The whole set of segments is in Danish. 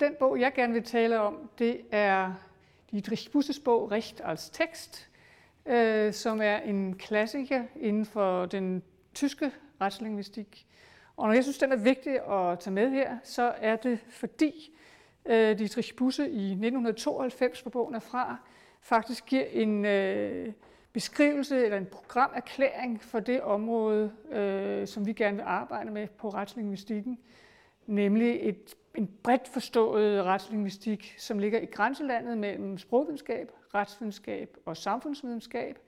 Den bog, jeg gerne vil tale om, det er Dietrich Busses bog Recht als Text, øh, som er en klassiker inden for den tyske retslingvistik. Og når jeg synes, den er vigtig at tage med her, så er det fordi øh, Dietrich Busse i 1992, hvor bogen er fra, faktisk giver en øh, beskrivelse eller en programerklæring for det område, øh, som vi gerne vil arbejde med på retslingvistikken, nemlig et en bredt forstået retslingvistik, som ligger i grænselandet mellem sprogvidenskab, retsvidenskab og samfundsvidenskab,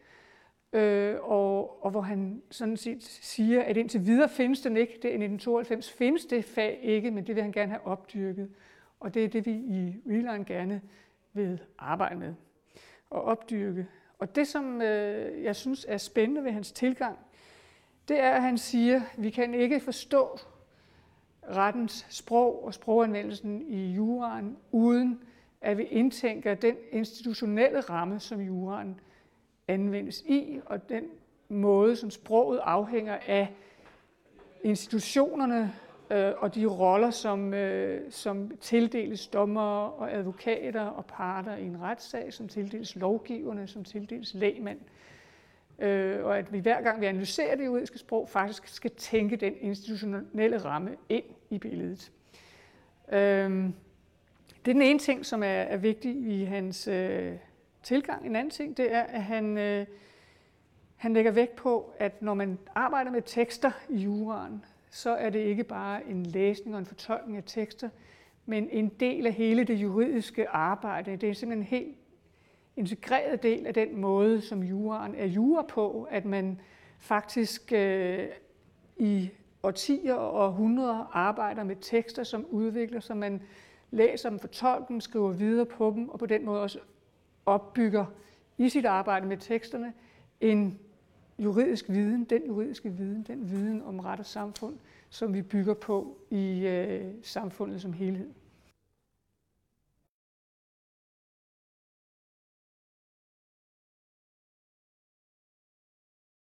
øh, og, og hvor han sådan set siger, at indtil videre findes den ikke. Det, I 1992 findes det fag ikke, men det vil han gerne have opdyrket. Og det er det, vi i Reline gerne vil arbejde med og opdyrke. Og det, som øh, jeg synes er spændende ved hans tilgang, det er, at han siger, at vi kan ikke forstå rettens sprog og sproganvendelsen i juraen, uden at vi indtænker den institutionelle ramme, som juraen anvendes i, og den måde, som sproget afhænger af institutionerne øh, og de roller, som, øh, som tildeles dommer og advokater og parter i en retssag, som tildeles lovgiverne, som tildeles lægmænd. Øh, og at vi hver gang vi analyserer det juridiske sprog, faktisk skal tænke den institutionelle ramme ind i billedet. Øh, det er den ene ting, som er, er vigtig i hans øh, tilgang. En anden ting, det er, at han, øh, han lægger vægt på, at når man arbejder med tekster i juraen, så er det ikke bare en læsning og en fortolkning af tekster, men en del af hele det juridiske arbejde. Det er simpelthen en helt integreret del af den måde, som juraen er jura på, at man faktisk øh, i årtier og århundreder arbejder med tekster, som udvikler sig. Man læser dem, fortolker dem, skriver videre på dem, og på den måde også opbygger i sit arbejde med teksterne en juridisk viden, den juridiske viden, den viden om ret og samfund, som vi bygger på i øh, samfundet som helhed.